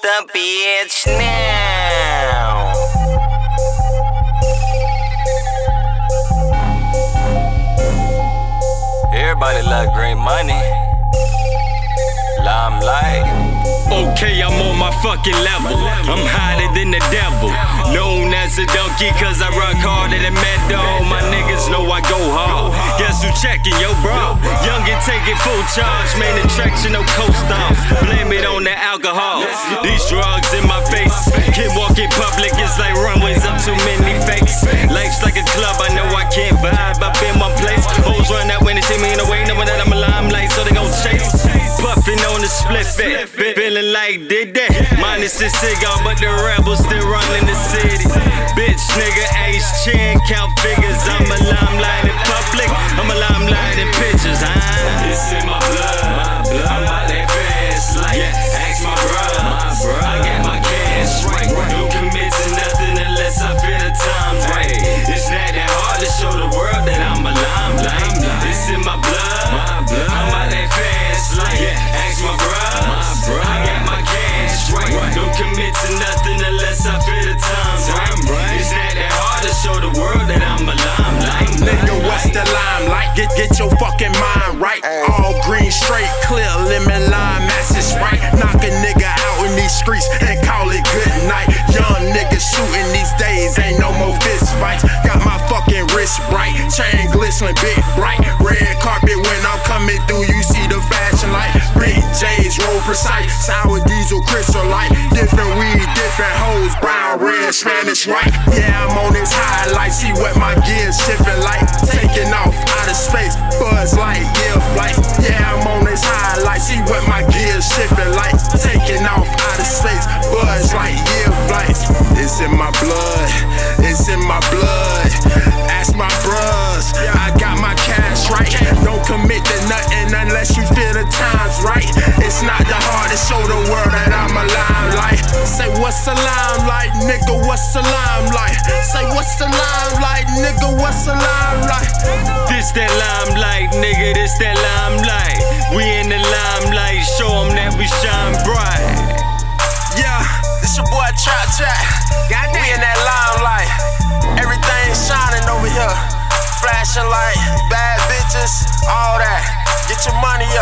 The bitch now? Everybody love Green Money. Limelight. Okay, I'm on my fucking level. I'm higher than the devil. Known as a donkey, cause I rock harder than Mad Dog. My niggas know I go hard. Guess who checking, yo, bro? Young and it full charge. Main attraction, no coast off. Blame it on the alcohol. These drugs in my face. Can't walk in public, it's like runways up too many fakes. Life's like a club, I know I can't vibe up in one place. Hoes run out when they see me in the way, knowing that I'm a limelight, so they gon' chase. Puffin' on the split fit, did that. Minus the cigar, but the rebels still running the city. Bitch, nigga, Ace Chan, count figures. I'm a limelight in public, I'm a limelight in pictures. Huh? It's in my blood. My blood. Get get your fucking mind right. All green, straight, clear, lemon lime, masses right. Knock a nigga out in these streets and call it good night. Young niggas shooting these days, ain't no more fist fights. Got my fucking wrist bright, chain glistening, big bright. Red carpet when I'm coming through, you see the fashion light. Big J's, roll precise, sour diesel, crystal light. Different weed, different hoes, brown, red, Spanish, white. Yeah, I'm on this highlight, see what my gears shifting like. In my blood, it's in my blood. Ask my bros, I got my cash right. Don't commit to nothing unless you feel the times right. It's not the hard to show the world that I'm a limelight. Say what's a limelight, nigga? What's a limelight? Say what's a limelight, nigga? What's a limelight? This that limelight, nigga, this that limelight. We in the limelight, show 'em that all that. Get your money up.